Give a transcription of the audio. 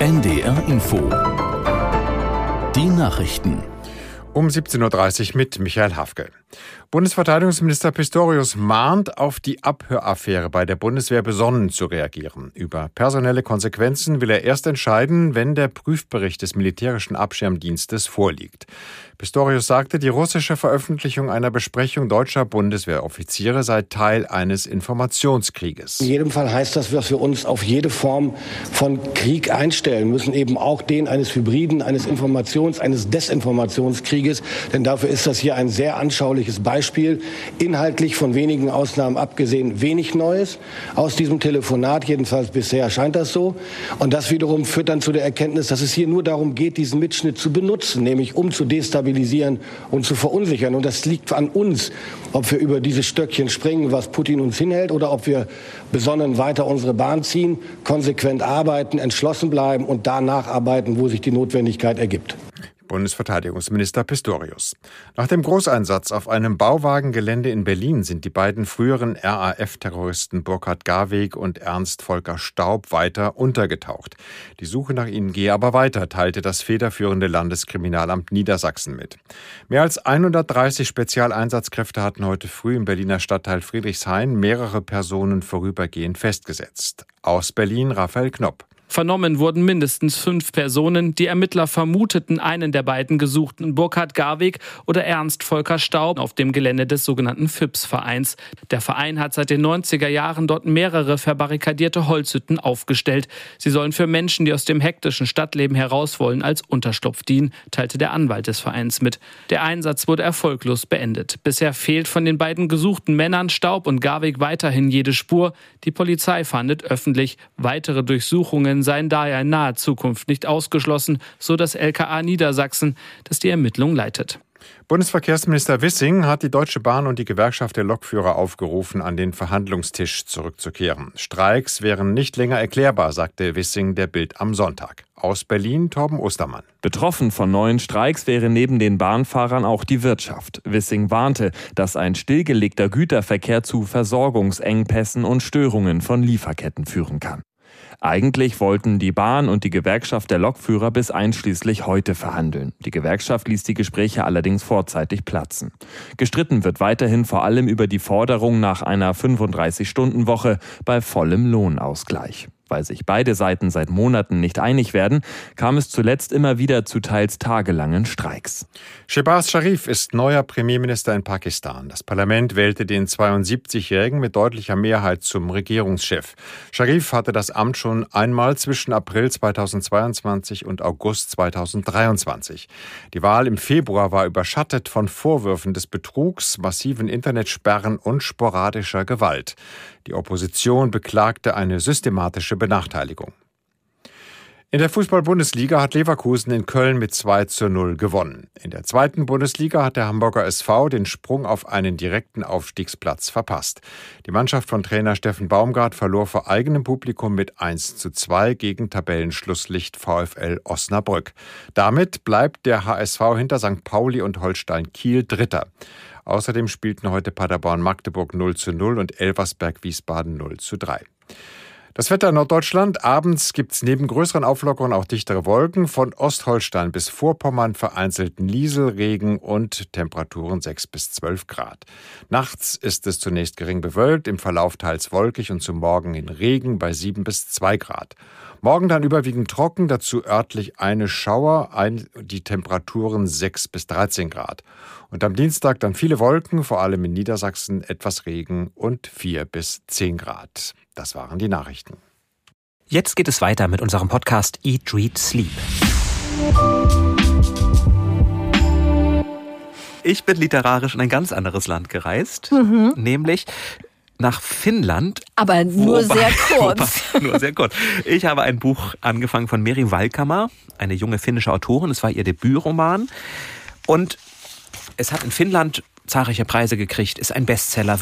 NDR Info. Die Nachrichten. Um 17.30 Uhr mit Michael Hafke. Bundesverteidigungsminister Pistorius mahnt, auf die Abhöraffäre bei der Bundeswehr besonnen zu reagieren. Über personelle Konsequenzen will er erst entscheiden, wenn der Prüfbericht des militärischen Abschirmdienstes vorliegt. Pistorius sagte, die russische Veröffentlichung einer Besprechung deutscher Bundeswehroffiziere sei Teil eines Informationskrieges. In jedem Fall heißt das, dass wir uns auf jede Form von Krieg einstellen müssen, eben auch den eines Hybriden, eines Informations-, eines Desinformationskrieges. Denn dafür ist das hier ein sehr anschauliches Beispiel. Inhaltlich von wenigen Ausnahmen abgesehen wenig Neues aus diesem Telefonat, jedenfalls bisher scheint das so. Und das wiederum führt dann zu der Erkenntnis, dass es hier nur darum geht, diesen Mitschnitt zu benutzen, nämlich um zu destabilisieren und zu verunsichern. Und das liegt an uns, ob wir über dieses Stöckchen springen, was Putin uns hinhält, oder ob wir besonnen weiter unsere Bahn ziehen, konsequent arbeiten, entschlossen bleiben und da nacharbeiten, wo sich die Notwendigkeit ergibt. Bundesverteidigungsminister Pistorius. Nach dem Großeinsatz auf einem Bauwagengelände in Berlin sind die beiden früheren RAF-Terroristen Burkhard Garweg und Ernst Volker Staub weiter untergetaucht. Die Suche nach ihnen gehe aber weiter, teilte das federführende Landeskriminalamt Niedersachsen mit. Mehr als 130 Spezialeinsatzkräfte hatten heute früh im Berliner Stadtteil Friedrichshain mehrere Personen vorübergehend festgesetzt. Aus Berlin Raphael Knopp. Vernommen wurden mindestens fünf Personen. Die Ermittler vermuteten einen der beiden gesuchten, Burkhard Garweg oder Ernst Volker Staub, auf dem Gelände des sogenannten FIPS-Vereins. Der Verein hat seit den 90er Jahren dort mehrere verbarrikadierte Holzhütten aufgestellt. Sie sollen für Menschen, die aus dem hektischen Stadtleben heraus wollen, als Unterschlupf dienen, teilte der Anwalt des Vereins mit. Der Einsatz wurde erfolglos beendet. Bisher fehlt von den beiden gesuchten Männern Staub und Garweg weiterhin jede Spur. Die Polizei fahndet öffentlich. Weitere Durchsuchungen seien daher in naher Zukunft nicht ausgeschlossen, so das LKA Niedersachsen, das die Ermittlung leitet. Bundesverkehrsminister Wissing hat die Deutsche Bahn und die Gewerkschaft der Lokführer aufgerufen, an den Verhandlungstisch zurückzukehren. Streiks wären nicht länger erklärbar, sagte Wissing der Bild am Sonntag. Aus Berlin Torben Ostermann. Betroffen von neuen Streiks wäre neben den Bahnfahrern auch die Wirtschaft. Wissing warnte, dass ein stillgelegter Güterverkehr zu Versorgungsengpässen und Störungen von Lieferketten führen kann. Eigentlich wollten die Bahn und die Gewerkschaft der Lokführer bis einschließlich heute verhandeln. Die Gewerkschaft ließ die Gespräche allerdings vorzeitig platzen. Gestritten wird weiterhin vor allem über die Forderung nach einer 35-Stunden-Woche bei vollem Lohnausgleich. Weil sich beide Seiten seit Monaten nicht einig werden, kam es zuletzt immer wieder zu teils tagelangen Streiks. Shehbaz Sharif ist neuer Premierminister in Pakistan. Das Parlament wählte den 72-Jährigen mit deutlicher Mehrheit zum Regierungschef. Sharif hatte das Amt schon einmal zwischen April 2022 und August 2023. Die Wahl im Februar war überschattet von Vorwürfen des Betrugs, massiven Internetsperren und sporadischer Gewalt. Die Opposition beklagte eine systematische Benachteiligung. In der Fußball-Bundesliga hat Leverkusen in Köln mit 2 zu 0 gewonnen. In der zweiten Bundesliga hat der Hamburger SV den Sprung auf einen direkten Aufstiegsplatz verpasst. Die Mannschaft von Trainer Steffen Baumgart verlor vor eigenem Publikum mit 1 zu 2 gegen Tabellenschlusslicht VfL Osnabrück. Damit bleibt der HSV hinter St. Pauli und Holstein Kiel Dritter. Außerdem spielten heute Paderborn Magdeburg 0 zu 0 und Elversberg Wiesbaden 0 zu 3. Das Wetter in Norddeutschland. Abends gibt es neben größeren Auflockerungen auch dichtere Wolken. Von Ostholstein bis Vorpommern vereinzelten Nieselregen und Temperaturen 6 bis 12 Grad. Nachts ist es zunächst gering bewölkt, im Verlauf teils wolkig und zum Morgen in Regen bei 7 bis 2 Grad. Morgen dann überwiegend trocken, dazu örtlich eine Schauer, ein, die Temperaturen 6 bis 13 Grad. Und am Dienstag dann viele Wolken, vor allem in Niedersachsen etwas Regen und 4 bis 10 Grad. Das waren die Nachrichten. Jetzt geht es weiter mit unserem Podcast Eat, Read, Sleep. Ich bin literarisch in ein ganz anderes Land gereist, mhm. nämlich nach Finnland. Aber nur wobei, sehr kurz. Wobei, nur sehr kurz. Ich habe ein Buch angefangen von Meri Valkammer, eine junge finnische Autorin. Es war ihr Debütroman. Und es hat in Finnland zahlreiche Preise gekriegt, ist ein Bestseller,